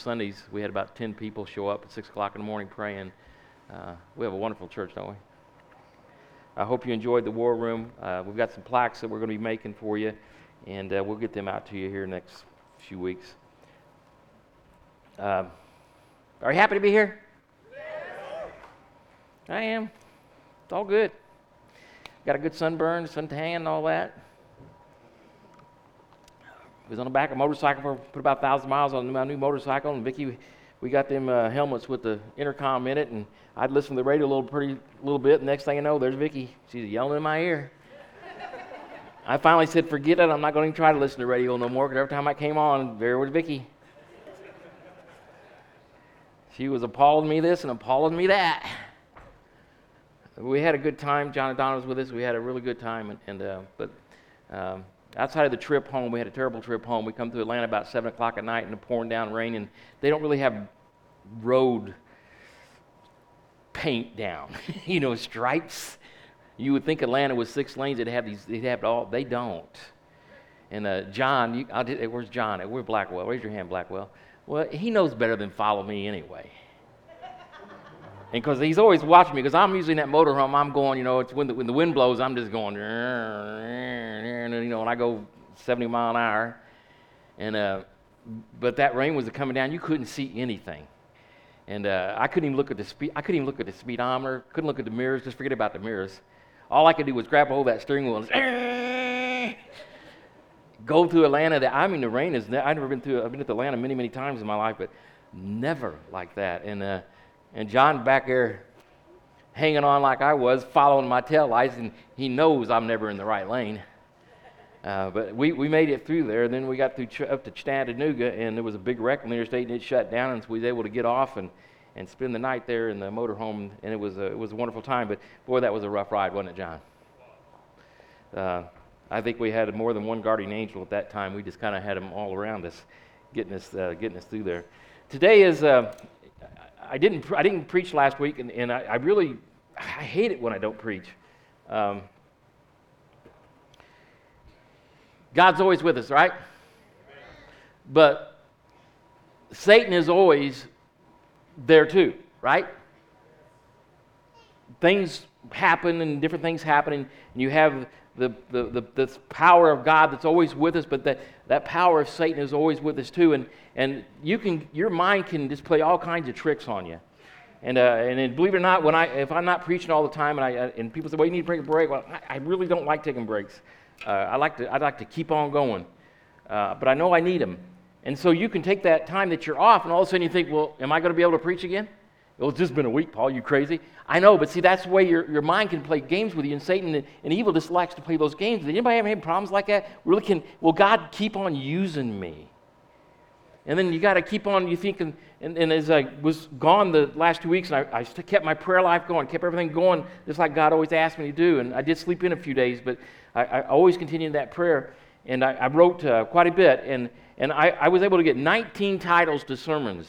Sundays we had about 10 people show up at 6 o'clock in the morning praying. Uh, we have a wonderful church, don't we? I hope you enjoyed the war room. Uh, we've got some plaques that we're going to be making for you, and uh, we'll get them out to you here next few weeks. Um, are you happy to be here? I am. It's all good. Got a good sunburn, suntan, and all that. Was on the back of a motorcycle for put about thousand miles on my new motorcycle, and Vicky, we got them uh, helmets with the intercom in it, and I'd listen to the radio a little pretty little bit. And next thing I know, there's Vicky. She's yelling in my ear. I finally said, "Forget it. I'm not going to try to listen to radio no more." Because every time I came on, there was Vicky. She was appalling me this and appalling me that. We had a good time. John Donna was with us. We had a really good time. And, and uh, but um, outside of the trip home, we had a terrible trip home. We come through Atlanta about seven o'clock at night and it pouring down rain, and they don't really have road paint down, you know, stripes. You would think Atlanta was six lanes. They'd have these. They'd have it all. They don't. And uh, John, you, I'll, where's John? Where's Blackwell? Raise your hand, Blackwell. Well, he knows better than follow me anyway. And because he's always watching me, because I'm usually in that motorhome, I'm going, you know, it's when the, when the wind blows, I'm just going, you know, and I go 70 mile an hour. And, uh, but that rain was coming down, you couldn't see anything. And uh, I couldn't even look at the speed, I couldn't even look at the speedometer, couldn't look at the mirrors, just forget about the mirrors. All I could do was grab hold of that steering wheel and go through Atlanta. I mean, the rain is, I've never been through, I've been to Atlanta many, many times in my life, but never like that. And, uh, and John back there hanging on like I was, following my tail lights, and he knows I'm never in the right lane. Uh, but we, we made it through there. Then we got through ch- up to Chattanooga, and there was a big wreck on the interstate, and it shut down, and so we was able to get off and, and spend the night there in the motorhome, and it was a, it was a wonderful time. But boy, that was a rough ride, wasn't it, John? Uh, I think we had more than one guardian angel at that time. We just kind of had them all around us, getting us uh, getting us through there. Today is uh, I didn't, I didn't preach last week, and, and I, I really I hate it when I don't preach. Um, God's always with us, right? But Satan is always there too, right? Things happen and different things happen, and you have the, the, the, power of God that's always with us, but that, that power of Satan is always with us too. And, and you can, your mind can just play all kinds of tricks on you. And, uh, and believe it or not, when I, if I'm not preaching all the time and, I, uh, and people say, well, you need to take a break, well, I, I really don't like taking breaks. Uh, I, like to, I like to keep on going. Uh, but I know I need them. And so you can take that time that you're off, and all of a sudden you think, well, am I going to be able to preach again? Well, it's just been a week, Paul. You crazy? I know, but see, that's the way your, your mind can play games with you, and Satan and, and evil just likes to play those games. Did anybody ever have problems like that? Really, can will God keep on using me? And then you got to keep on. You thinking, and, and, as I was gone the last two weeks, and I, I kept my prayer life going, kept everything going, just like God always asked me to do. And I did sleep in a few days, but I, I always continued that prayer. And I, I wrote uh, quite a bit, and and I, I was able to get 19 titles to sermons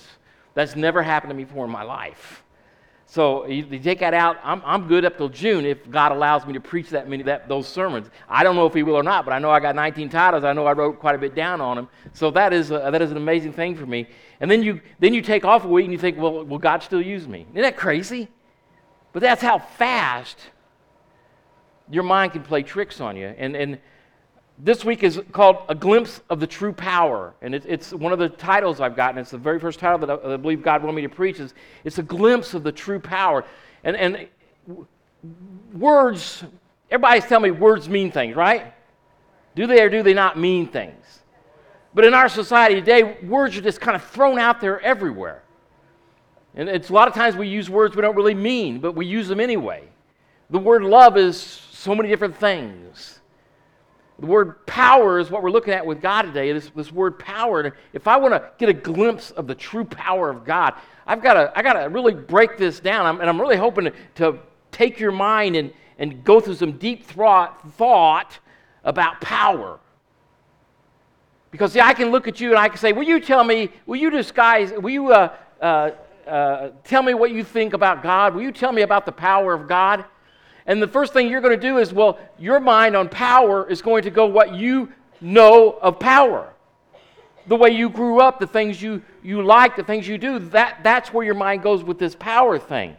that's never happened to me before in my life. So you, take that out. I'm, I'm good up till June if God allows me to preach that many that those sermons. I don't know if He will or not, but I know I got 19 titles. I know I wrote quite a bit down on them. So that is a, that is an amazing thing for me. And then you then you take off a week and you think, well, will God still use me? Isn't that crazy? But that's how fast your mind can play tricks on you. And and this week is called A Glimpse of the True Power. And it, it's one of the titles I've gotten. It's the very first title that I, I, believe God wanted me to preach. Is, it's a glimpse of the true power. And, and words, everybody's telling me words mean things, right? Do they or do they not mean things? But in our society today, words are just kind of thrown out there everywhere. And it's a lot of times we use words we don't really mean, but we use them anyway. The word love is so many different things. The word power is what we're looking at with God today. This, this word power. If I want to get a glimpse of the true power of God, I've got to, I got to really break this down. I'm, and I'm really hoping to, to, take your mind and, and go through some deep thought, thought about power. Because, see, I can look at you and I can say, Will you tell me, will you disguise, will you uh, uh, uh, tell me what you think about God? Will you tell me about the power of God? And the first thing you're going to do is, well, your mind on power is going to go what you know of power. the way you grew up, the things you, you like, the things you do, that, that's where your mind goes with this power thing.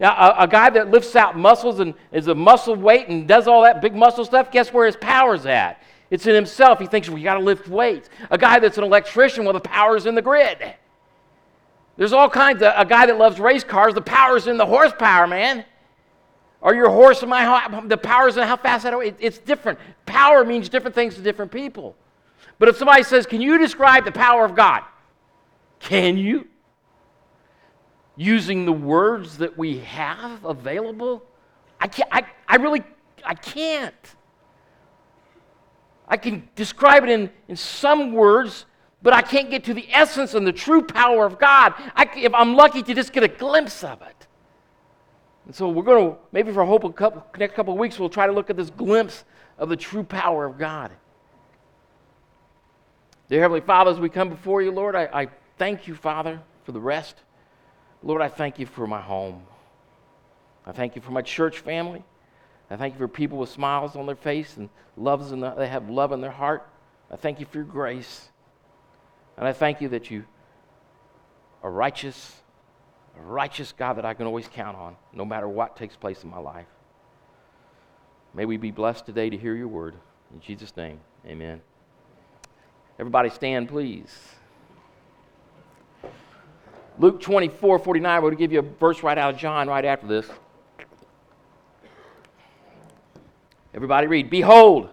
Now, a, a, guy that lifts out muscles and is a muscle weight and does all that big muscle stuff, guess where his power's at? It's in himself. He thinks, well, you got to lift weights. A guy that's an electrician, well, the power's in the grid. There's all kinds of, a guy that loves race cars, the power's in the horsepower, man. Or your horse and my, the power's in how fast I it, It's different. Power means different things to different people. But if somebody says, can you describe the power of God? Can you? Using the words that we have available? I can't, I, I really, I can't. I can describe it in, in some words, but I can't get to the essence and the true power of God. I, if I'm lucky to just get a glimpse of it. And so we're going to, maybe for a hope, a couple, next couple of weeks, we'll try to look at this glimpse of the true power of God. Dear Heavenly Father, as we come before you, Lord, I, I thank you, Father, for the rest. Lord, I thank you for my home. I thank you for my church family. I thank you for people with smiles on their face and loves in the, they have love in their heart. I thank you for your grace. And I thank you that you are righteous, righteous God that I can always count on, no matter what takes place in my life. May we be blessed today to hear your word. In Jesus' name, amen. Everybody stand, please. Luke 24, 49, we're going to give you a verse right out of John right after this. Everybody read, Behold.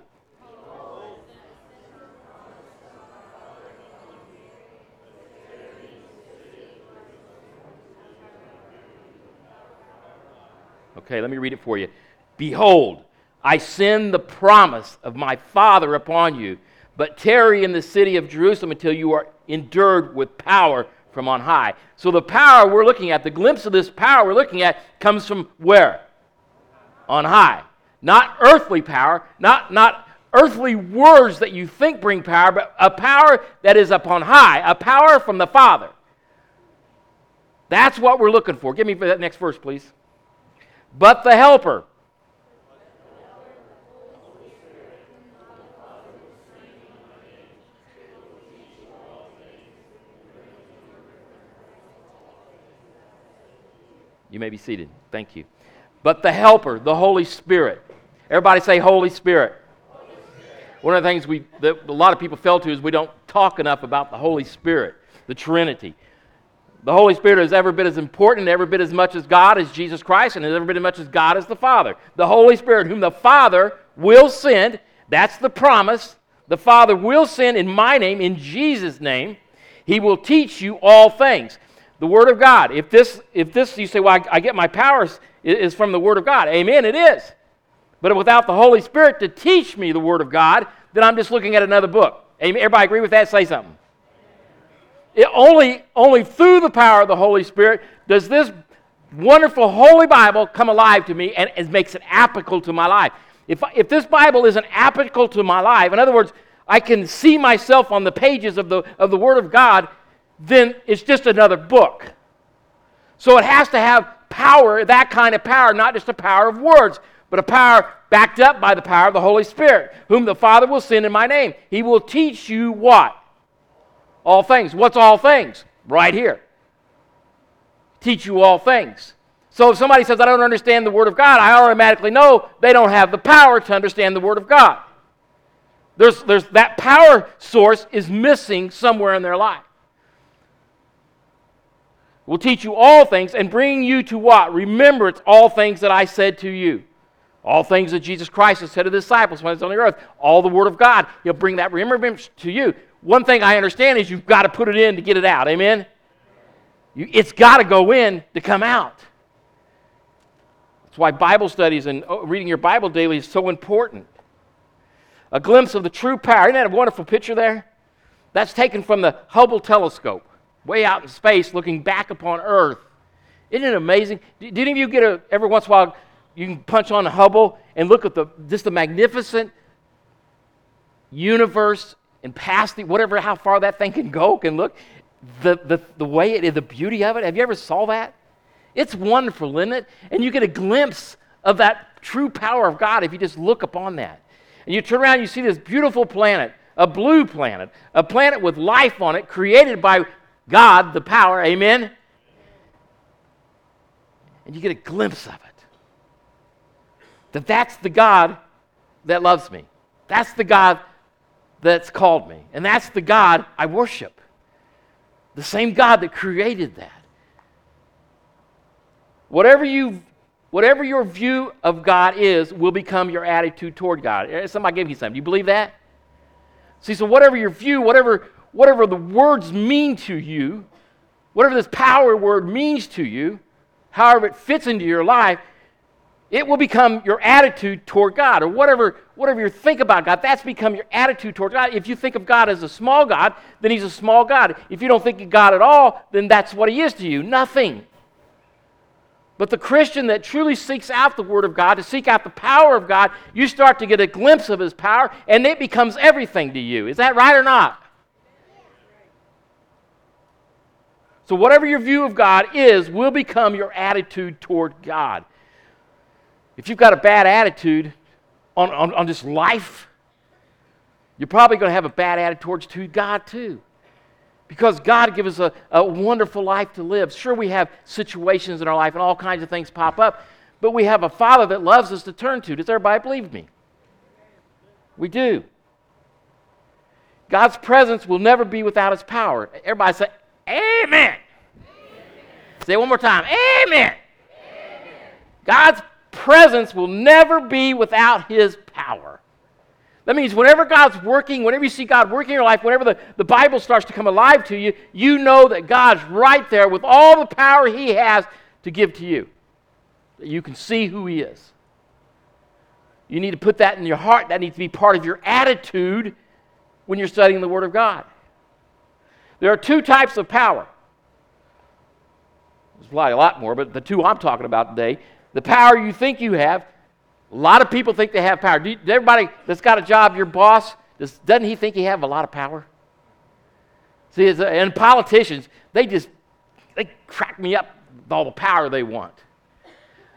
Okay, let me read it for you. Behold, I send the promise of my Father upon you, but tarry in the city of Jerusalem until you are endured with power from on high. So the power we're looking at, the glimpse of this power we're looking at, comes from where? On high. Not earthly power, not, not earthly words that you think bring power, but a power that is upon high, a power from the Father. That's what we're looking for. Give me that next verse, please. But the Helper. You may be seated. Thank you. But the Helper, the Holy Spirit, Everybody say Holy Spirit. One of the things we, that a lot of people fail to is we don't talk enough about the Holy Spirit, the Trinity. The Holy Spirit is every bit as important, every bit as much as God as Jesus Christ, and every bit as much as God as the Father. The Holy Spirit, whom the Father will send, that's the promise. The Father will send in my name, in Jesus' name. He will teach you all things. The Word of God. If this, if this you say, well, I, I get my powers is from the Word of God. Amen, it is. But without the Holy Spirit to teach me the Word of God, then I'm just looking at another book. Amen. Everybody agree with that? Say something. It only, only through the power of the Holy Spirit does this wonderful Holy Bible come alive to me and it makes it applicable to my life. If, if this Bible isn't applicable to my life, in other words, I can see myself on the pages of the, of the Word of God, then it's just another book. So it has to have power, that kind of power, not just a power of words but a power backed up by the power of the Holy Spirit, whom the Father will send in my name. He will teach you what? All things. What's all things? Right here. Teach you all things. So if somebody says, I don't understand the Word of God, I automatically know they don't have the power to understand the Word of God. There's, there's, that power source is missing somewhere in their life. Will teach you all things and bring you to what? Remember, it's all things that I said to you. All things that Jesus Christ has said to the disciples when he's on the earth, all the Word of God, he'll bring that remembrance to you. One thing I understand is you've got to put it in to get it out. Amen? You, it's got to go in to come out. That's why Bible studies and oh, reading your Bible daily is so important. A glimpse of the true power. Isn't that a wonderful picture there? That's taken from the Hubble telescope, way out in space, looking back upon Earth. Isn't it amazing? Did any of you get a, every once in a while, you can punch on Hubble and look at the just the magnificent universe and past the whatever how far that thing can go can look the, the, the way it is the beauty of it have you ever saw that it's wonderful isn't it and you get a glimpse of that true power of god if you just look upon that and you turn around you see this beautiful planet a blue planet, a planet with life on it, created by God, the power. Amen? And you get a glimpse of it. That that's the God that loves me. That's the God that's called me. And that's the God I worship. The same God that created that. Whatever you whatever your view of God is will become your attitude toward God. Eh, somebody gave you something. Do you believe that? See, so whatever your view, whatever whatever the words mean to you, whatever this power word means to you, however it fits into your life, it will become your attitude toward God, or whatever, whatever you think about God, that's become your attitude toward God. If you think of God as a small God, then He's a small God. If you don't think of God at all, then that's what He is to you nothing. But the Christian that truly seeks out the Word of God, to seek out the power of God, you start to get a glimpse of His power, and it becomes everything to you. Is that right or not? So, whatever your view of God is, will become your attitude toward God. If you've got a bad attitude on, on, on just life, you're probably going to have a bad attitude towards to God too. Because God gives us a, a wonderful life to live. Sure, we have situations in our life and all kinds of things pop up, but we have a Father that loves us to turn to. Does everybody believe me? We do. God's presence will never be without His power. Everybody say, Amen. Amen. Say it one more time. Amen. Amen. God's presence will never be without his power. That means whenever God's working, whenever you see God working in your life, whenever the, the Bible starts to come alive to you, you know that God's right there with all the power he has to give to you. That you can see who he is. You need to put that in your heart. That needs to be part of your attitude when you're studying the Word of God. There are two types of power. There's probably a lot more, but the two I'm talking about today the power you think you have. A lot of people think they have power. You, everybody that's got a job, your boss, does, doesn't he think he have a lot of power? See, uh, and politicians, they just they crack me up with all the power they want.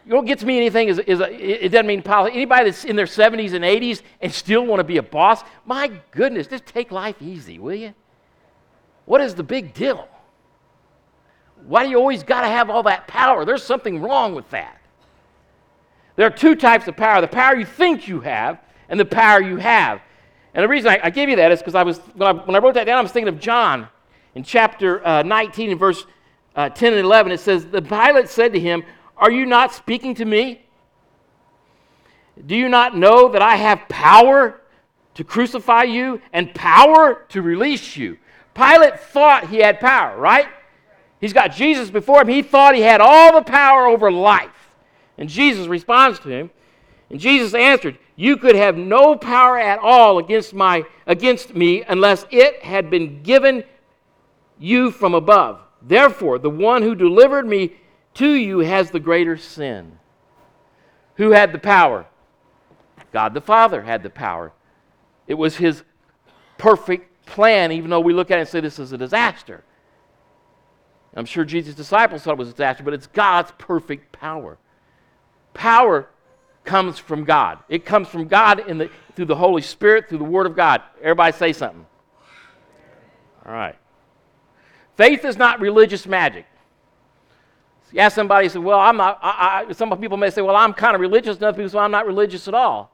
You know what gets me anything is, is uh, a, it doesn't mean politics. Anybody that's in their 70s and 80s and still want to be a boss, my goodness, just take life easy, will you? What is the big deal? Why do you always got to have all that power? There's something wrong with that. There are two types of power the power you think you have, and the power you have. And the reason I, I give you that is because I was, when I, when I wrote that down, I was thinking of John in chapter uh, 19 and verse uh, 10 and 11. It says, The Pilate said to him, Are you not speaking to me? Do you not know that I have power to crucify you and power to release you? Pilate thought he had power, right? He's got Jesus before him. He thought he had all the power over life. And Jesus responds to him. And Jesus answered, You could have no power at all against, my, against me unless it had been given you from above. Therefore, the one who delivered me to you has the greater sin. Who had the power? God the Father had the power. It was his perfect plan, even though we look at it and say this is a disaster. I'm sure Jesus' disciples thought it was a disaster, but it's God's perfect power. Power comes from God. It comes from God in the, through the Holy Spirit, through the Word of God. Everybody say something. All right. Faith is not religious magic. You ask somebody, say, well, I'm not, I, I, some people may say, well, I'm kind of religious. And other people say, well, I'm not religious at all.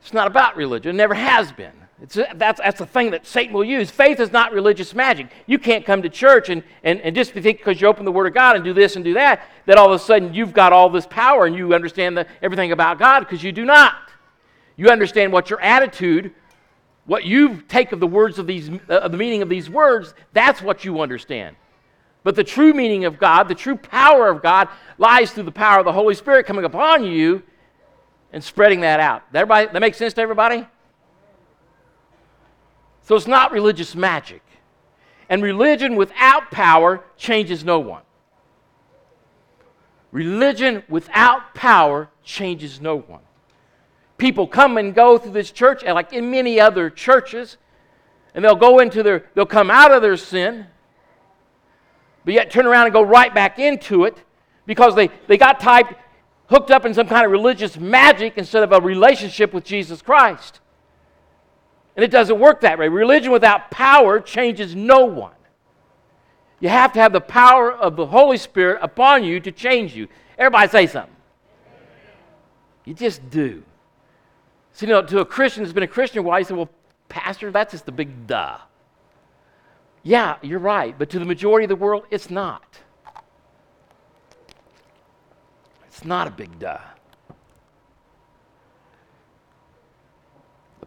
It's not about religion. It never has been. It's, that's, that's the thing that Satan will use. Faith is not religious magic. You can't come to church and, and, and just think because you open the Word of God and do this and do that, that all of a sudden you've got all this power and you understand the, everything about God because you do not. You understand what your attitude, what you take of the words of these, uh, the meaning of these words, that's what you understand. But the true meaning of God, the true power of God, lies through the power of the Holy Spirit coming upon you and spreading that out. Everybody, that makes sense to everybody? So it's not religious magic. And religion without power changes no one. Religion without power changes no one. People come and go through this church, like in many other churches, and they'll go into their, they'll come out of their sin, but yet turn around and go right back into it because they, they got typed, hooked up in some kind of religious magic instead of a relationship with Jesus Christ. And it doesn't work that way. Religion without power changes no one. You have to have the power of the Holy Spirit upon you to change you. Everybody say something. You just do. So, you know, to a Christian who's been a Christian a while, you say, well, Pastor, that's just a big duh. Yeah, you're right. But to the majority of the world, it's not. It's not a big duh.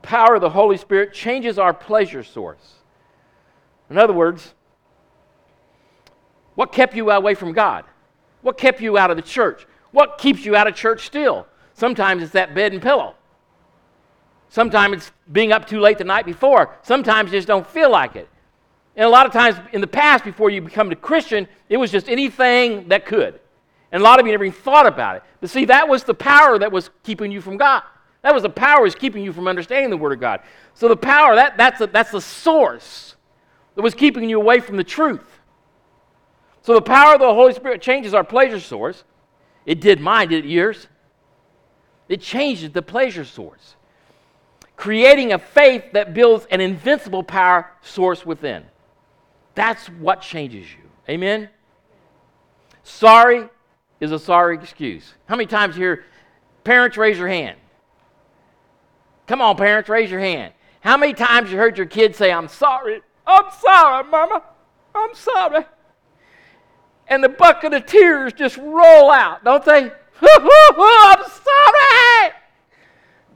Power of the Holy Spirit changes our pleasure source. In other words, what kept you away from God? What kept you out of the church? What keeps you out of church still? Sometimes it's that bed and pillow. Sometimes it's being up too late the night before. Sometimes you just don't feel like it. And a lot of times in the past, before you become a Christian, it was just anything that could. And a lot of you never even thought about it. But see, that was the power that was keeping you from God. That was the power was keeping you from understanding the Word of God. So the power, that, that's, a, that's the source that was keeping you away from the truth. So the power of the Holy Spirit changes our pleasure source. It did mine, did it yours? It changes the pleasure source, creating a faith that builds an invincible power source within. That's what changes you. Amen? Sorry is a sorry excuse. How many times here, parents, raise your hand? Come on, parents, raise your hand. How many times you heard your kids say, I'm sorry? I'm sorry, Mama. I'm sorry. And the bucket of tears just roll out, don't they? I'm sorry.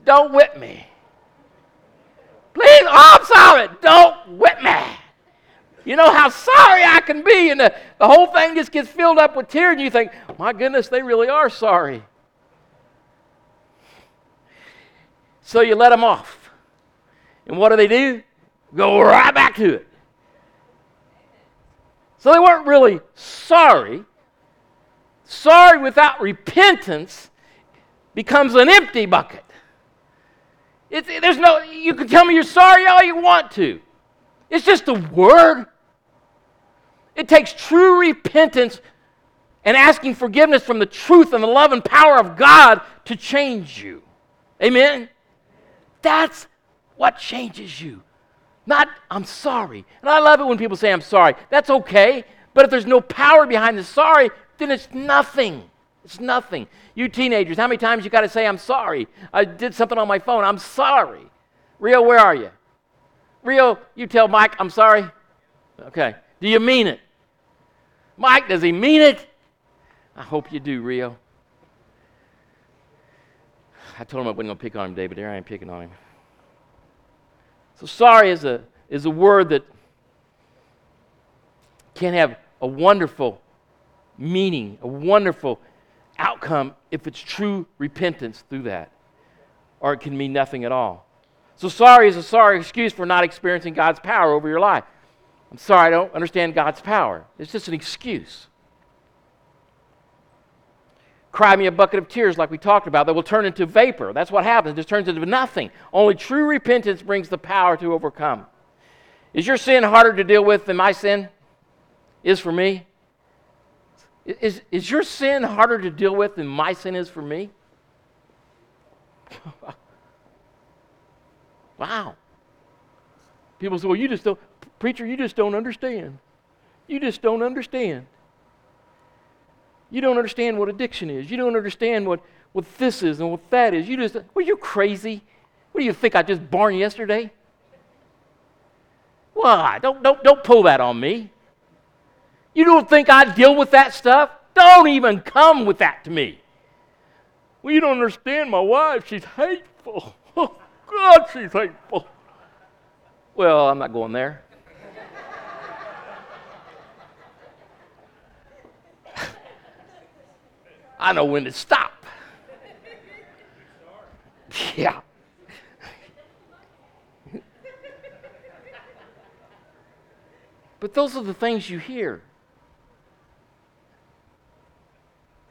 Don't whip me. Please, oh, I'm sorry. Don't whip me. You know how sorry I can be, and the, the whole thing just gets filled up with tears, and you think, my goodness, they really are sorry. So you let them off. And what do they do? Go right back to it. So they weren't really sorry. Sorry without repentance becomes an empty bucket. There's no, you can tell me you're sorry all you want to. It's just a word. It takes true repentance and asking forgiveness from the truth and the love and power of God to change you. Amen? That's what changes you. Not, I'm sorry. And I love it when people say, I'm sorry. That's okay. But if there's no power behind the sorry, then it's nothing. It's nothing. You teenagers, how many times you got to say, I'm sorry? I did something on my phone. I'm sorry. Rio, where are you? Rio, you tell Mike, I'm sorry. Okay. Do you mean it? Mike, does he mean it? I hope you do, Rio. I told him I wasn't going to pick on him, David. There I am picking on him. So sorry is a, is a word that can have a wonderful meaning, a wonderful outcome if it's true repentance through that. Or it can mean nothing at all. So sorry is a sorry excuse for not experiencing God's power over your life. I'm sorry, I don't understand God's power. It's just an excuse. Cry me a bucket of tears, like we talked about, that will turn into vapor. That's what happens. It just turns into nothing. Only true repentance brings the power to overcome. Is your sin harder to deal with than my sin is for me? Is, is your sin harder to deal with than my sin is for me? wow. People say, well, you just don't. Preacher, you just don't understand. You just don't understand. You don't understand what addiction is. You don't understand what, what this is and what that is. You just, well, you crazy. What do you think? I just born yesterday? Why? Don't, don't, don't pull that on me. You don't think I deal with that stuff? Don't even come with that to me. Well, you don't understand my wife. She's hateful. Oh, God, she's hateful. Well, I'm not going there. I know when to stop. Yeah. but those are the things you hear.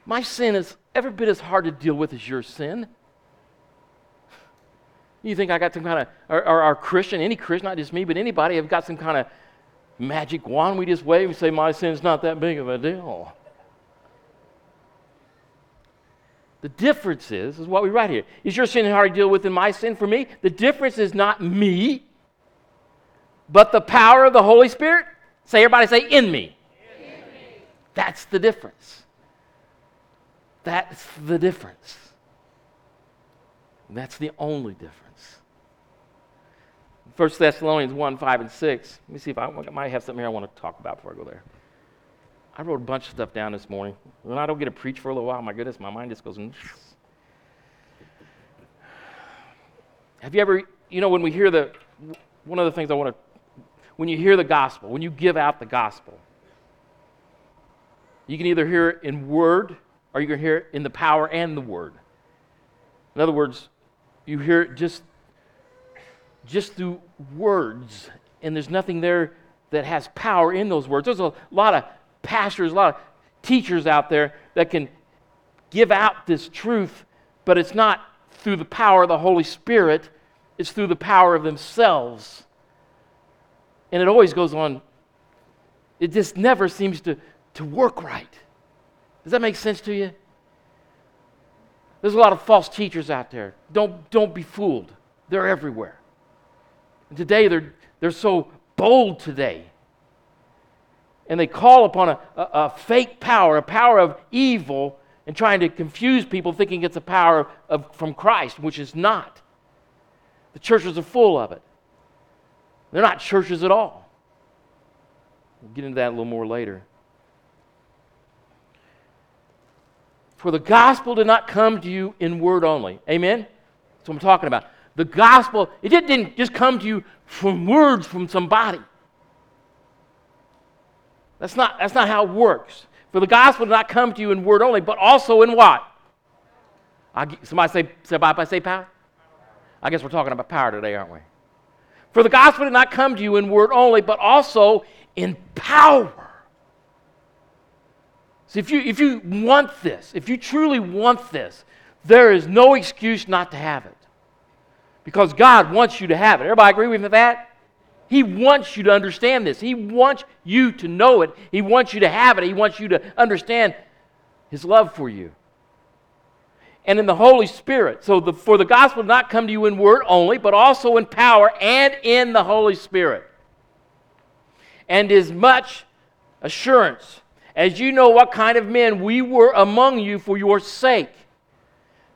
My sin is every bit as hard to deal with as your sin. You think I got some kind of, or, or our Christian, any Christian, not just me, but anybody, have got some kind of magic wand we just wave and say, My sin's not that big of a deal. The difference is, is what we write here. Is your sin hard to deal with than my sin? For me, the difference is not me. but the power of the Holy Spirit. Say, everybody say, in me. In me. That's the difference. That's the difference. That's the only difference. 1 Thessalonians 1 5 and 6. Let me see if I, I might have something here I want to talk about before I go there. I wrote a bunch of stuff down this morning. When I don't get to preach for a little while, my goodness, my mind just goes. Have you ever, you know, when we hear the, one of the things I want to, when you hear the gospel, when you give out the gospel, you can either hear it in word or you can hear it in the power and the word. In other words, you hear it just, just through words, and there's nothing there that has power in those words. There's a lot of pastors, a lot of teachers out there that can give out this truth, but it's not through the power of the Holy Spirit, it's through the power of themselves. And it always goes on, it just never seems to, to work right. Does that make sense to you? There's a lot of false teachers out there. Don't, don't be fooled. They're everywhere. And today, they're, they're so bold today. And they call upon a, a, a fake power, a power of evil, and trying to confuse people thinking it's a power of, from Christ, which is not. The churches are full of it. They're not churches at all. We'll get into that a little more later. For the gospel did not come to you in word only. Amen? That's what I'm talking about. The gospel, it didn't just come to you from words from somebody. That's not, that's not how it works. For the gospel did not come to you in word only, but also in what? I, somebody say, somebody say power? I guess we're talking about power today, aren't we? For the gospel did not come to you in word only, but also in power so if you, if you want this, if you truly want this, there is no excuse not to have it. Because God wants you to have it. Everybody agree with me that? He wants you to understand this. He wants you to know it. He wants you to have it. He wants you to understand His love for you. And in the Holy Spirit. So the, for the gospel not come to you in word only, but also in power and in the Holy Spirit. And is much assurance as you know what kind of men we were among you for your sake.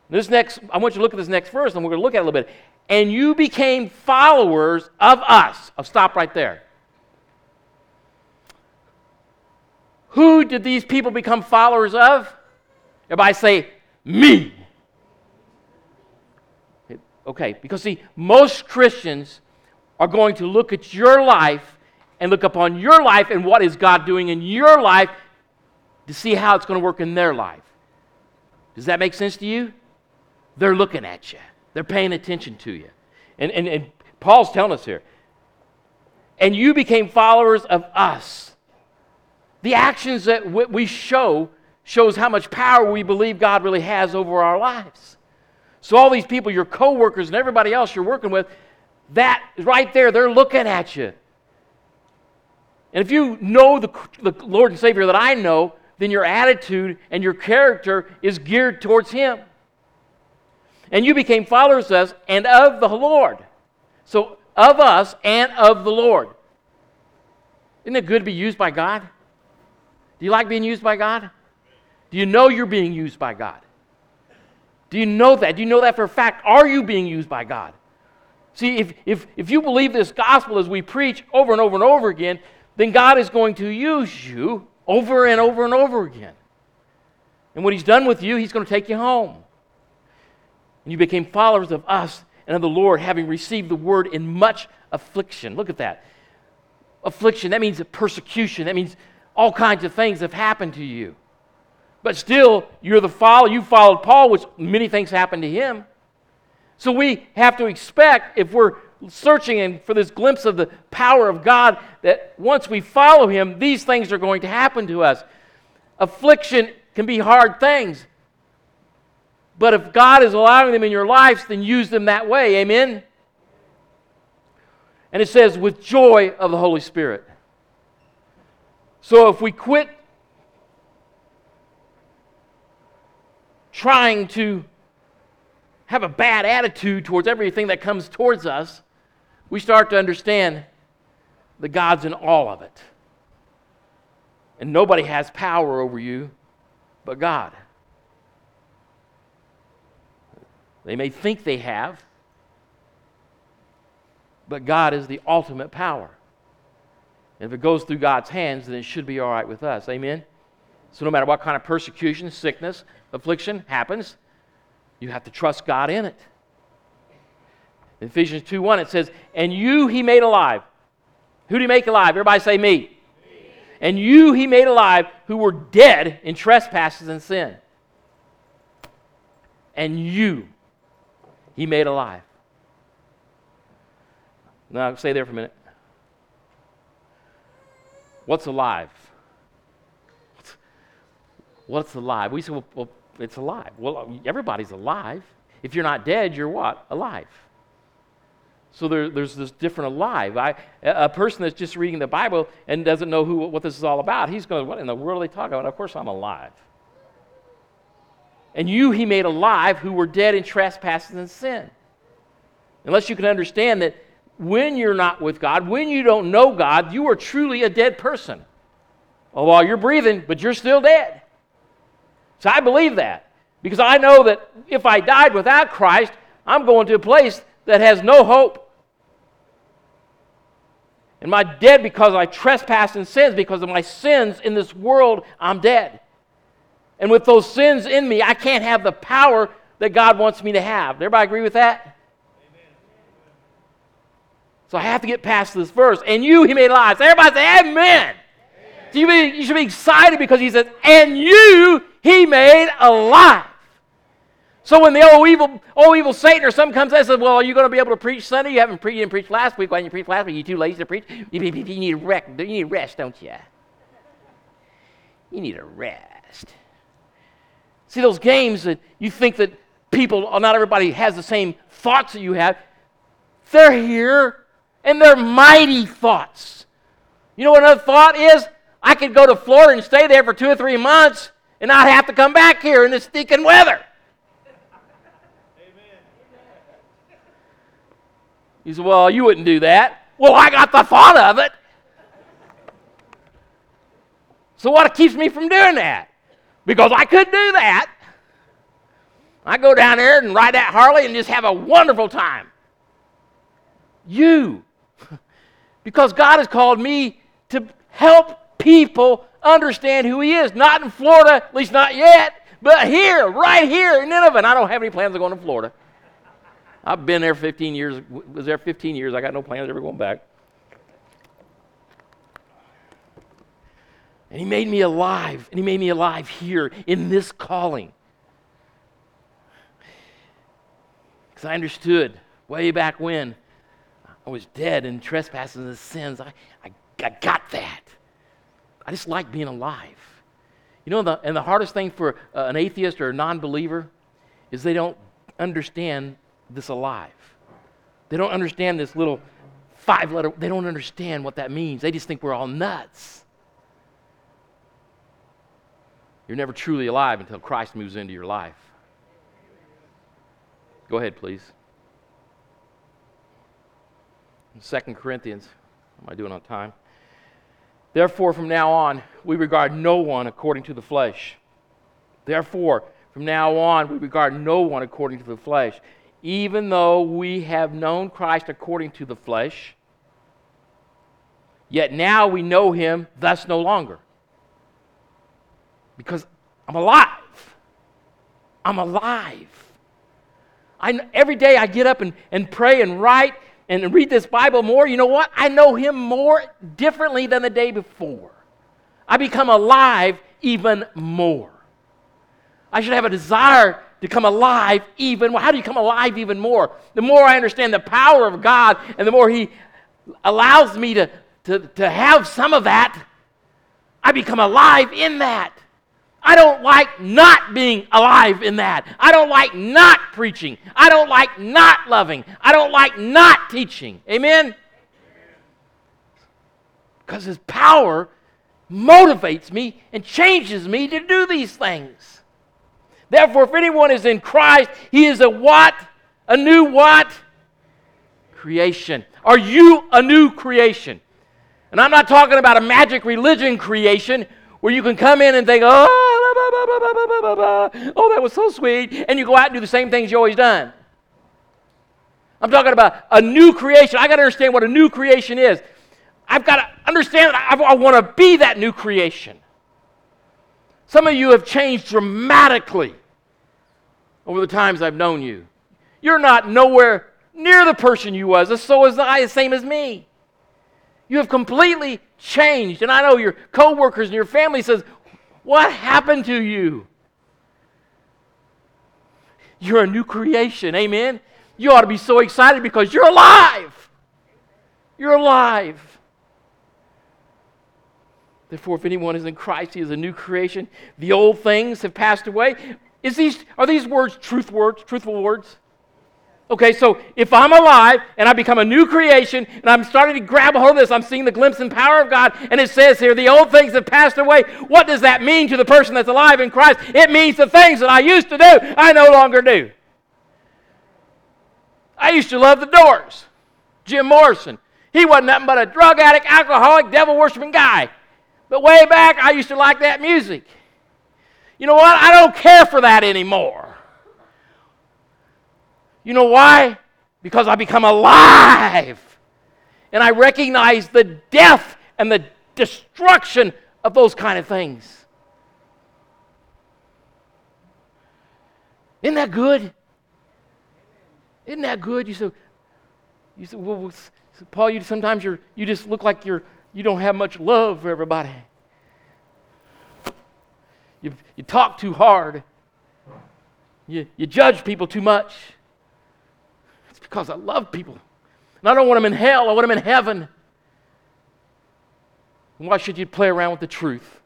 This next, I want you to look at this next verse, and we're going to look at it a little bit. And you became followers of us. I'll stop right there. Who did these people become followers of? Everybody say, me. Okay, because see, most Christians are going to look at your life and look upon your life and what is God doing in your life to see how it's going to work in their life. Does that make sense to you? They're looking at you, they're paying attention to you. And, and, and Paul's telling us here, and you became followers of us. The actions that we show shows how much power we believe God really has over our lives. So all these people, your coworkers and everybody else you're working with, that right there, they're looking at you. And if you know the, the Lord and Savior that I know, then your attitude and your character is geared towards Him. And you became followers of us and of the Lord. So, of us and of the Lord. Isn't it good to be used by God? Do you like being used by God? Do you know you're being used by God? Do you know that? Do you know that for a fact? Are you being used by God? See, if, if, if you believe this gospel as we preach over and over and over again, then God is going to use you over and over and over again. And when he's done with you, he's going to take you home. And you became followers of us and of the Lord, having received the word in much affliction. Look at that. Affliction, that means persecution. That means all kinds of things have happened to you. But still, you're the follower. You followed Paul, which many things happened to him. So we have to expect, if we're searching for this glimpse of the power of God that once we follow Him, these things are going to happen to us. Affliction can be hard things. But if God is allowing them in your lives, then use them that way. Amen? And it says, with joy of the Holy Spirit. So if we quit trying to have a bad attitude towards everything that comes towards us, we start to understand that God's in all of it. And nobody has power over you but God. They may think they have, but God is the ultimate power. And if it goes through God's hands, then it should be all right with us. Amen? So, no matter what kind of persecution, sickness, affliction happens, you have to trust God in it. In Ephesians 2 1, it says, And you he made alive. Who did he make alive? Everybody say me. me. And you he made alive who were dead in trespasses and sin. And you he made alive. Now, stay there for a minute. What's alive? What's alive? We say, well, well, it's alive. Well, everybody's alive. If you're not dead, you're what? Alive. So there, there's this different alive. I, a person that's just reading the Bible and doesn't know who, what this is all about, he's going, What in the world are they talking about? Of course, I'm alive. And you he made alive who were dead in trespasses and sin. Unless you can understand that when you're not with God, when you don't know God, you are truly a dead person. Oh, well, you're breathing, but you're still dead. So I believe that because I know that if I died without Christ, I'm going to a place that has no hope. And my dead because I trespass in sins, because of my sins in this world, I'm dead. And with those sins in me, I can't have the power that God wants me to have. Everybody agree with that? So I have to get past this verse. And you, he made alive. So everybody say, Amen. Amen. So you, be, you should be excited because he says, And you, he made alive. So when the old evil, old evil Satan or something comes and says, Well, are you going to be able to preach Sunday? You haven't preached, you didn't last week. Why didn't you preach last week? You too lazy to preach? You, you, you need rest, you need rest, don't you? You need a rest. See those games that you think that people, oh, not everybody has the same thoughts that you have. They're here and they're mighty thoughts. You know what another thought is? I could go to Florida and stay there for two or three months and not have to come back here in this stinking weather. Amen. He said, Well, you wouldn't do that. Well, I got the thought of it. So, what keeps me from doing that? Because I could do that. I go down there and ride that Harley and just have a wonderful time. You because God has called me to help people understand who He is. Not in Florida, at least not yet, but here, right here in Nineveh. And I don't have any plans of going to Florida. I've been there 15 years, was there 15 years. I got no plans of ever going back. And He made me alive, and He made me alive here in this calling. Because I understood way back when I was dead in trespasses and sins. I, I, I got that. I just like being alive. You know, the, and the hardest thing for uh, an atheist or a non believer is they don't understand this alive. They don't understand this little five letter, they don't understand what that means. They just think we're all nuts. You're never truly alive until Christ moves into your life. Go ahead, please. 2 Corinthians. Am I doing on time? Therefore, from now on, we regard no one according to the flesh. Therefore, from now on, we regard no one according to the flesh. Even though we have known Christ according to the flesh, yet now we know him thus no longer. Because I'm alive. I'm alive. I, every day I get up and, and pray and write and read this Bible more, you know what? I know him more differently than the day before. I become alive even more. I should have a desire to come alive even more. How do you come alive even more? The more I understand the power of God and the more He allows me to, to, to have some of that, I become alive in that. I don't like not being alive in that. I don't like not preaching. I don't like not loving. I don't like not teaching. Amen? Because His power motivates me and changes me to do these things. Therefore, if anyone is in Christ, he is a what? A new what? Creation. Are you a new creation? And I'm not talking about a magic religion creation where you can come in and think, oh, oh, that was so sweet, and you go out and do the same things you always done. I'm talking about a new creation. I got to understand what a new creation is. I've got to understand that I, I want to be that new creation. Some of you have changed dramatically over the times I've known you. You're not nowhere near the person you was, so is I, the same as me. You have completely changed. And I know your coworkers and your family says, What happened to you? You're a new creation. Amen. You ought to be so excited because you're alive. You're alive. Therefore, if anyone is in Christ, he is a new creation. The old things have passed away. Is these, are these words truth words, truthful words? Okay, so if I'm alive and I become a new creation and I'm starting to grab a hold of this, I'm seeing the glimpse and power of God, and it says here, the old things have passed away. What does that mean to the person that's alive in Christ? It means the things that I used to do, I no longer do. I used to love the doors. Jim Morrison. He wasn't nothing but a drug addict, alcoholic, devil worshiping guy. But way back, I used to like that music. You know what? I don't care for that anymore. You know why? Because I become alive. And I recognize the death and the destruction of those kind of things. Isn't that good? Isn't that good? You said, you say well, Paul, you sometimes you're, you just look like you're, you don't have much love for everybody. You, you talk too hard. You, you judge people too much. Because I love people. And I don't want them in hell, I want them in heaven. And why should you play around with the truth?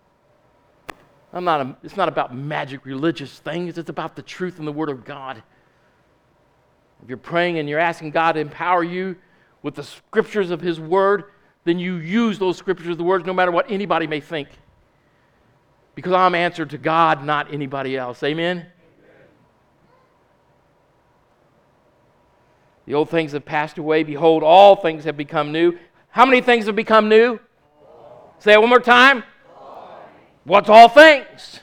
I'm not a, it's not about magic religious things, it's about the truth and the Word of God. If you're praying and you're asking God to empower you with the scriptures of His Word, then you use those scriptures, the words, no matter what anybody may think because I'm answered to God, not anybody else. Amen? The old things have passed away. Behold, all things have become new. How many things have become new? Say it one more time. What's all things?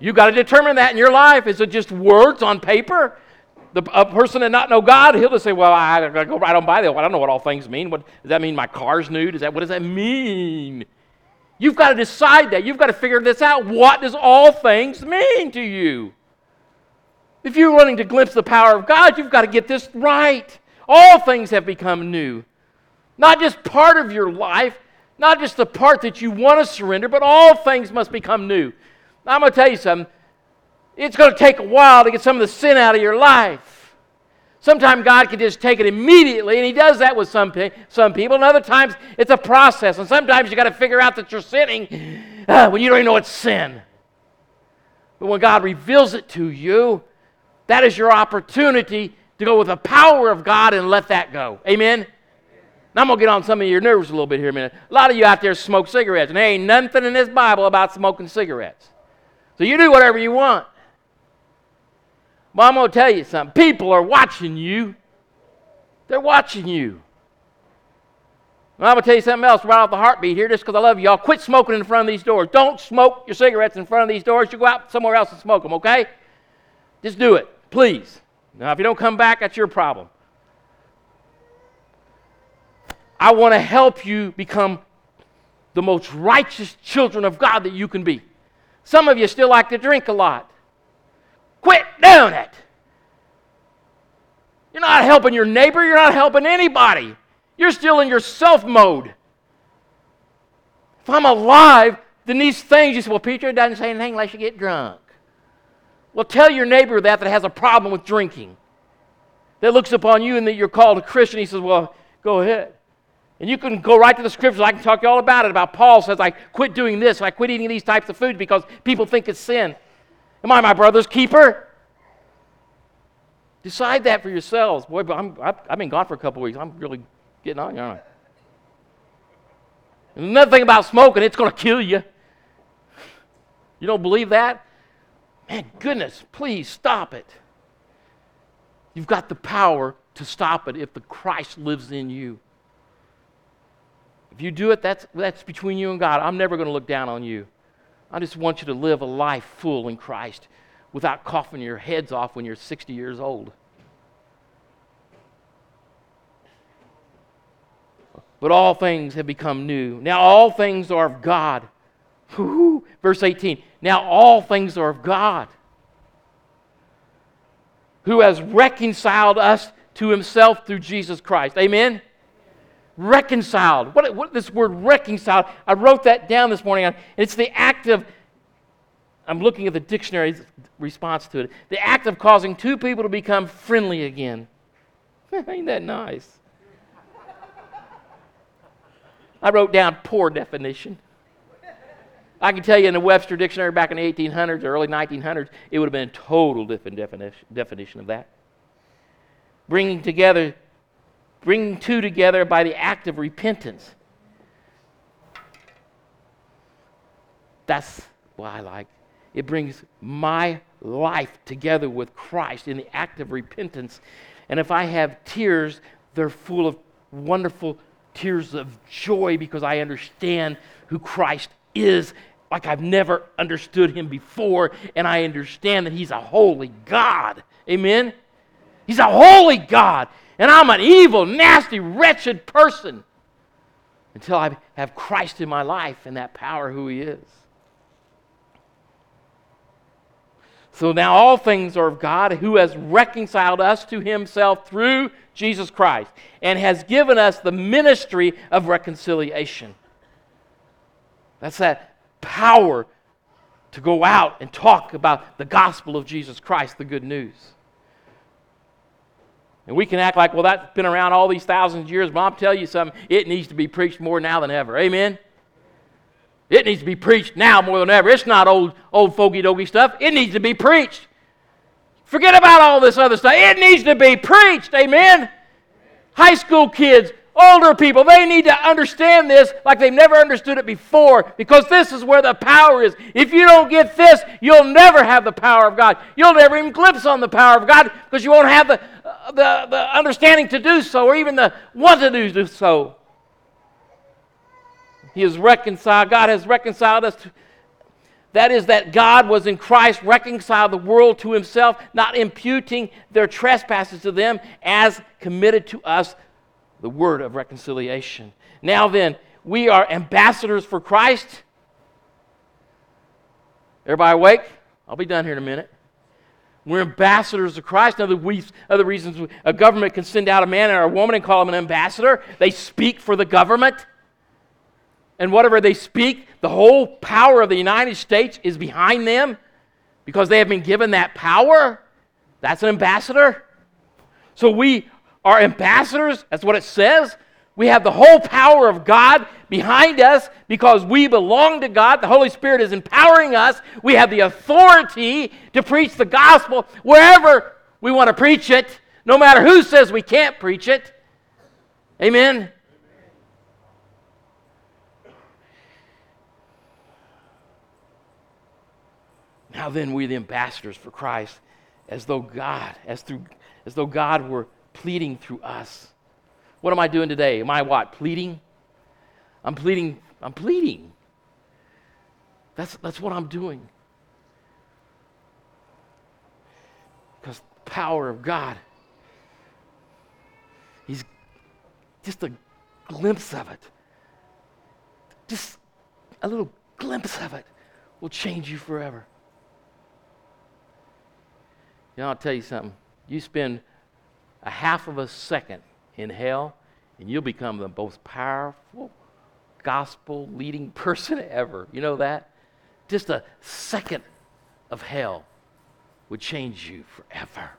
You've got to determine that in your life. Is it just words on paper? The, a person that not know God, he'll just say, "Well, I, I go right on by. Well, I don't know what all things mean. What does that mean? My car's new? Does that what does that mean? You've got to decide that. You've got to figure this out. What does all things mean to you? If you're wanting to glimpse the power of God, you've got to get this right. All things have become new. Not just part of your life, not just the part that you want to surrender, but all things must become new. Now, I'm going to tell you something. It's going to take a while to get some of the sin out of your life. Sometimes God can just take it immediately, and He does that with some, some people. And other times it's a process. And sometimes you got to figure out that you're sinning uh, when you don't even know it's sin. But when God reveals it to you, that is your opportunity to go with the power of God and let that go. Amen? Now I'm going to get on some of your nerves a little bit here a minute. A lot of you out there smoke cigarettes, and there ain't nothing in this Bible about smoking cigarettes. So you do whatever you want. But I'm going to tell you something. People are watching you. They're watching you. And I'm going to tell you something else right off the heartbeat here, just because I love you. Y'all quit smoking in front of these doors. Don't smoke your cigarettes in front of these doors. You go out somewhere else and smoke them, okay? Just do it, please. Now, if you don't come back, that's your problem. I want to help you become the most righteous children of God that you can be. Some of you still like to drink a lot. Quit doing it. You're not helping your neighbor, you're not helping anybody. You're still in your self mode. If I'm alive, then these things, you say, well, Peter it doesn't say anything unless you get drunk. Well, tell your neighbor that that has a problem with drinking. That looks upon you and that you're called a Christian. He says, well, go ahead. And you can go right to the scriptures. I can talk to you all about it. About Paul says, I quit doing this. I quit eating these types of food because people think it's sin. Am I my brother's keeper? Decide that for yourselves. Boy, but I'm, I've been gone for a couple weeks. I'm really getting on, aren't I? And another thing about smoking, it's going to kill you. You don't believe that? Man, goodness, please stop it. You've got the power to stop it if the Christ lives in you. If you do it, that's, that's between you and God. I'm never going to look down on you. I just want you to live a life full in Christ without coughing your heads off when you're 60 years old. But all things have become new. Now all things are of God. Verse 18. Now all things are of God, who has reconciled us to himself through Jesus Christ. Amen? Reconciled. What, what this word reconciled, I wrote that down this morning. And it's the act of, I'm looking at the dictionary's response to it, the act of causing two people to become friendly again. Ain't that nice? I wrote down poor definition. I can tell you in the Webster Dictionary back in the 1800s, or early 1900s, it would have been a total different definition, definition of that. Bringing together, bringing two together by the act of repentance. That's what I like. It brings my life together with Christ in the act of repentance. And if I have tears, they're full of wonderful tears of joy because I understand who Christ is like I've never understood him before, and I understand that he's a holy God. Amen? He's a holy God, and I'm an evil, nasty, wretched person until I have Christ in my life and that power who he is. So now all things are of God who has reconciled us to himself through Jesus Christ and has given us the ministry of reconciliation. That's that power to go out and talk about the gospel of Jesus Christ, the good news. And we can act like, well, that's been around all these thousands of years, but I'll tell you something, it needs to be preached more now than ever. Amen? It needs to be preached now more than ever. It's not old, old fogey dogy stuff. It needs to be preached. Forget about all this other stuff. It needs to be preached. Amen? High school kids, older people, they need to understand this like they've never understood it before because this is where the power is. If you don't get this, you'll never have the power of God. You'll never even glimpse on the power of God because you won't have the, uh, the, the understanding to do so or even the want to do so. He is reconciled. God has reconciled us. To, that is, that God was in Christ, reconciled the world to himself, not imputing their trespasses to them as committed to us the word of reconciliation. Now then, we are ambassadors for Christ. Everybody awake? I'll be done here in a minute. We're ambassadors of Christ. Now, the other reasons a government can send out a man or a woman and call them an ambassador, they speak for the government. And whatever they speak, the whole power of the United States is behind them because they have been given that power. That's an ambassador. So we are ambassadors. That's what it says. We have the whole power of God behind us because we belong to God. The Holy Spirit is empowering us. We have the authority to preach the gospel wherever we want to preach it, no matter who says we can't preach it. Amen. Now then, we are the ambassadors for Christ, as though God, as through, as though God were pleading through us. What am I doing today? Am I what? Pleading? I'm pleading. I'm pleading. That's, that's what I'm doing. Because the power of God, He's just a glimpse of it. Just a little glimpse of it will change you forever. You know, I'll tell you something. You spend a half of a second in hell, and you'll become the most powerful gospel leading person ever. You know that? Just a second of hell would change you forever.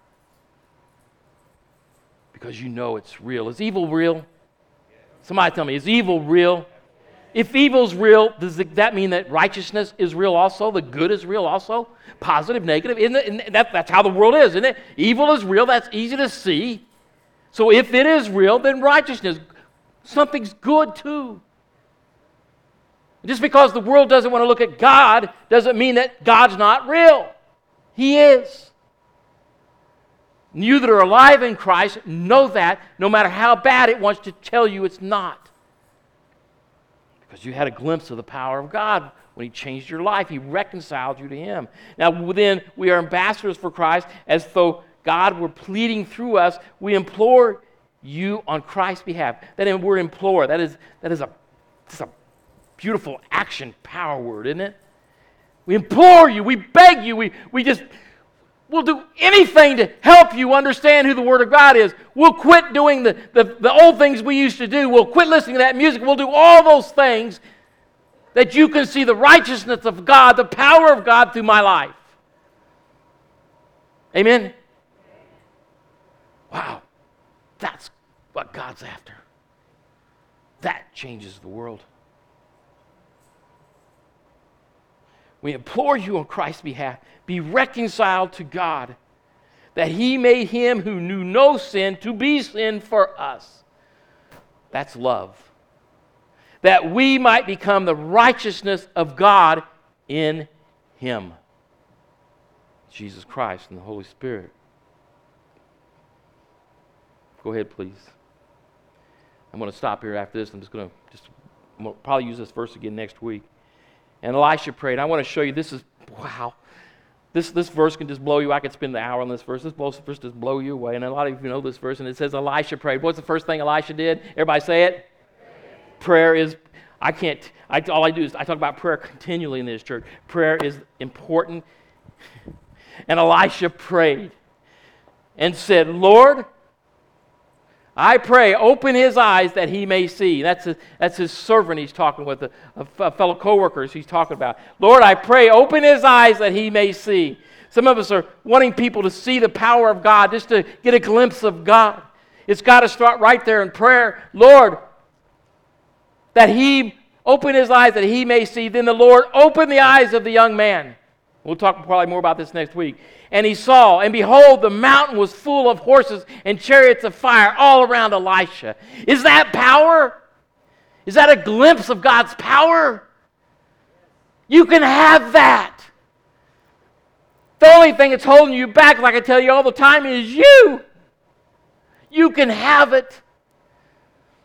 Because you know it's real. Is evil real? Somebody tell me, is evil real? If evil's real, does that mean that righteousness is real also? The good is real also? Positive, negative? Isn't it, that, that's how the world is, isn't it? Evil is real. That's easy to see. So if it is real, then righteousness, something's good too. Just because the world doesn't want to look at God doesn't mean that God's not real. He is. And You that are alive in Christ know that no matter how bad it wants to tell you it's not. Because you had a glimpse of the power of God when He changed your life. He reconciled you to Him. Now, then, we are ambassadors for Christ as though God were pleading through us. We implore you on Christ's behalf. That word implore, that is, that is a, a beautiful action power word, isn't it? We implore you, we beg you, we, we just, we'll do anything to help you understand who the Word of God is. We'll quit doing the, the, the old things we used to do. We'll quit listening to that music. We'll do all those things that you can see the righteousness of God, the power of God through my life. Amen? Wow. That's what God's after. That changes the world. We implore you on Christ's behalf be reconciled to God, that he made him who knew no sin to be sin for us. That's love. That we might become the righteousness of God in him. Jesus Christ and the Holy Spirit. Go ahead, please. I'm going to stop here after this. I'm just going to just to probably use this verse again next week. And Elisha prayed. I want to show you this is wow. This, this verse can just blow you. I could spend the hour on this verse. This verse just blow you away. And a lot of you know this verse, and it says Elisha prayed. What's the first thing Elisha did? Everybody say it. Prayer is. I can't. I, all I do is I talk about prayer continually in this church. Prayer is important. And Elisha prayed and said, Lord, I pray, open his eyes that he may see. That's his, that's his servant he's talking with, a, a fellow co-workers he's talking about. Lord, I pray, open his eyes that he may see. Some of us are wanting people to see the power of God, just to get a glimpse of God. It's got to start right there in prayer. Lord, that he open his eyes that he may see. Then the Lord opened the eyes of the young man. We'll talk probably more about this next week. And he saw, and behold, the mountain was full of horses and chariots of fire all around Elisha. Is that power? Is that a glimpse of God's power? You can have that. The only thing that's holding you back, like I tell you all the time, is you. You can have it.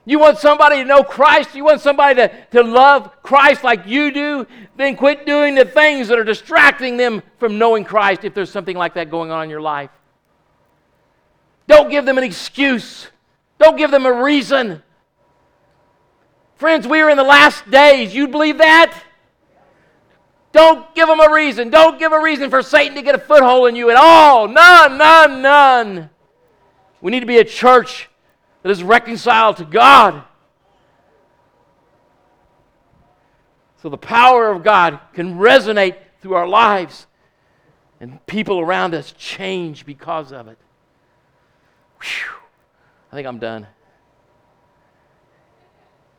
You want somebody to know Christ? You want somebody to, to love Christ like you do? Then quit doing the things that are distracting them from knowing Christ if there's something like that going on in your life. Don't give them an excuse, don't give them a reason. Friends, we are in the last days. You believe that? Don't give them a reason. Don't give a reason for Satan to get a foothold in you at all. None, none, none. We need to be a church that is reconciled to God. So the power of God can resonate through our lives, and people around us change because of it. Whew. I think I'm done.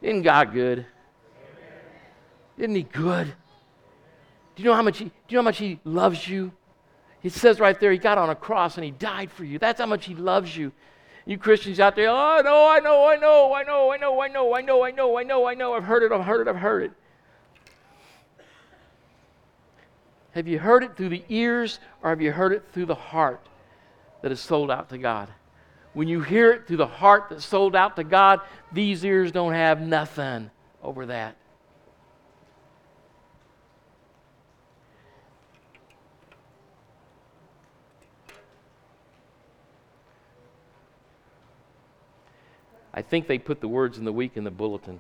Isn't God good? Isn't He good? Do you know how much He, do you know how much He loves you? It says right there, He got on a cross and He died for you. That's how much He loves you. You Christians out there, oh, no, I know, I know, I know, I know, I know, I know, I know, I know, I know, I've heard it, I've heard it, I've heard it. Have you heard it through the ears or have you heard it through the heart that is sold out to God? When you hear it through the heart that's sold out to God, these ears don't have nothing over that. I think they put the words in the week in the bulletin.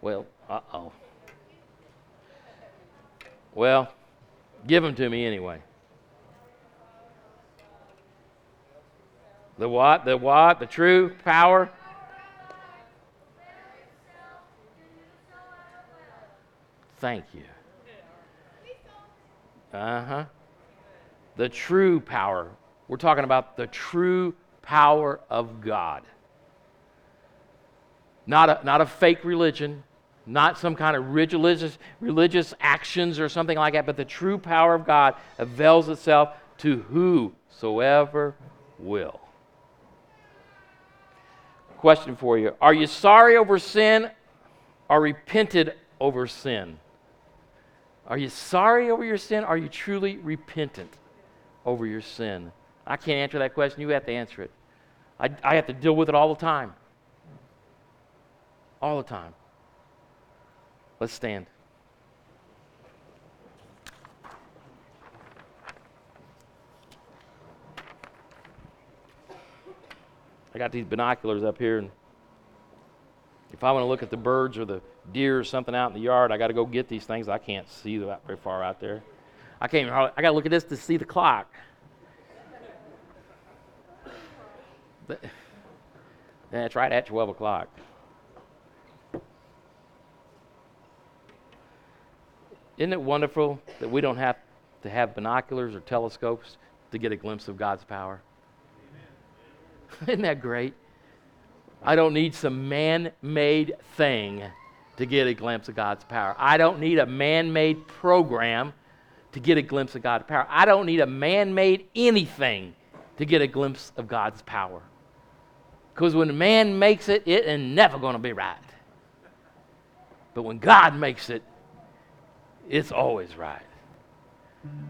Well, uh oh. Well, give them to me anyway. The what? The what? The true power? Thank you. Uh huh. The true power. We're talking about the true power of God. Not a, not a fake religion, not some kind of religious, religious actions or something like that, but the true power of God avails itself to whosoever will. Question for you Are you sorry over sin or repented over sin? Are you sorry over your sin? Are you truly repentant over your sin? I can't answer that question. You have to answer it. I, I have to deal with it all the time. All the time. Let's stand. I got these binoculars up here, and if I want to look at the birds or the deer or something out in the yard, I got to go get these things. I can't see that very far out there. I can't. I got to look at this to see the clock. That's right at 12 o'clock. Isn't it wonderful that we don't have to have binoculars or telescopes to get a glimpse of God's power? Isn't that great? I don't need some man made thing to get a glimpse of God's power. I don't need a man made program to get a glimpse of God's power. I don't need a man made anything to get a glimpse of God's power. Because when man makes it, it is never going to be right. But when God makes it, it's always right.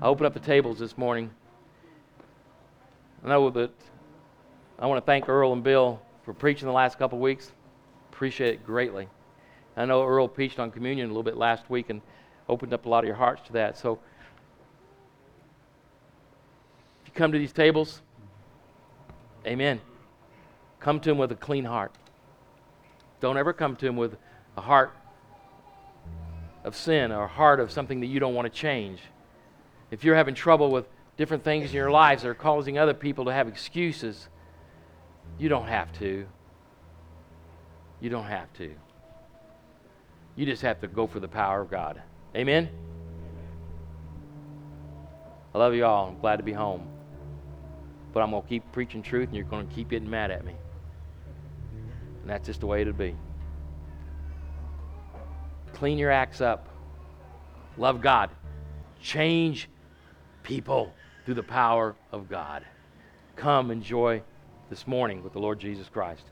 I opened up the tables this morning. I know that I want to thank Earl and Bill for preaching the last couple of weeks. Appreciate it greatly. I know Earl preached on communion a little bit last week and opened up a lot of your hearts to that. So if you come to these tables, amen. Come to him with a clean heart. Don't ever come to him with a heart of sin or a heart of something that you don't want to change. If you're having trouble with different things in your lives that are causing other people to have excuses, you don't have to. You don't have to. You just have to go for the power of God. Amen? I love you all. I'm glad to be home. But I'm going to keep preaching truth, and you're going to keep getting mad at me. And that's just the way it'll be. Clean your acts up. Love God. Change people through the power of God. Come enjoy this morning with the Lord Jesus Christ.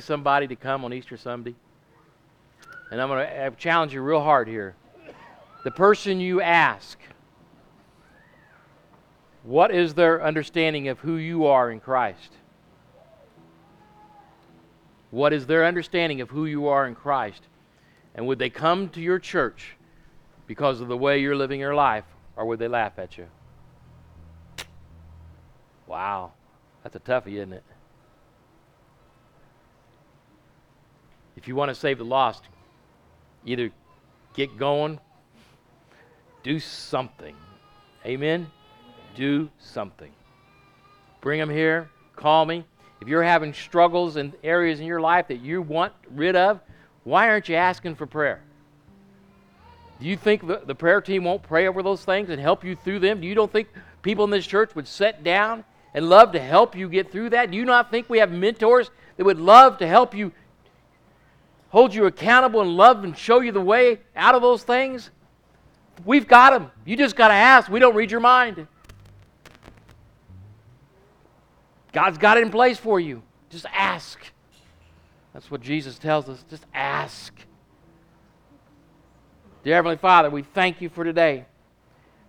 Somebody to come on Easter Sunday? And I'm going to challenge you real hard here. The person you ask, what is their understanding of who you are in Christ? What is their understanding of who you are in Christ? And would they come to your church because of the way you're living your life, or would they laugh at you? Wow, that's a toughie, isn't it? If you want to save the lost, either get going, do something. Amen? Do something. Bring them here, call me. If you're having struggles in areas in your life that you want rid of, why aren't you asking for prayer? Do you think the, the prayer team won't pray over those things and help you through them? Do you don't think people in this church would sit down and love to help you get through that? Do you not think we have mentors that would love to help you hold you accountable and love and show you the way out of those things? We've got them. You just got to ask. We don't read your mind. God's got it in place for you. Just ask. That's what Jesus tells us. Just ask. Dear Heavenly Father, we thank you for today.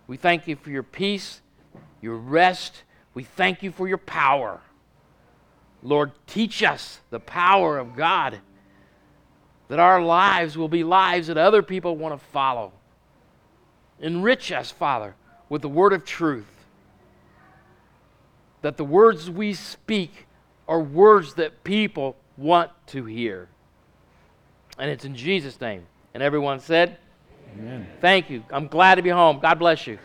We thank you for your peace, your rest. We thank you for your power. Lord, teach us the power of God, that our lives will be lives that other people want to follow. Enrich us, Father, with the word of truth. That the words we speak are words that people want to hear. And it's in Jesus' name. And everyone said, Amen. Thank you. I'm glad to be home. God bless you.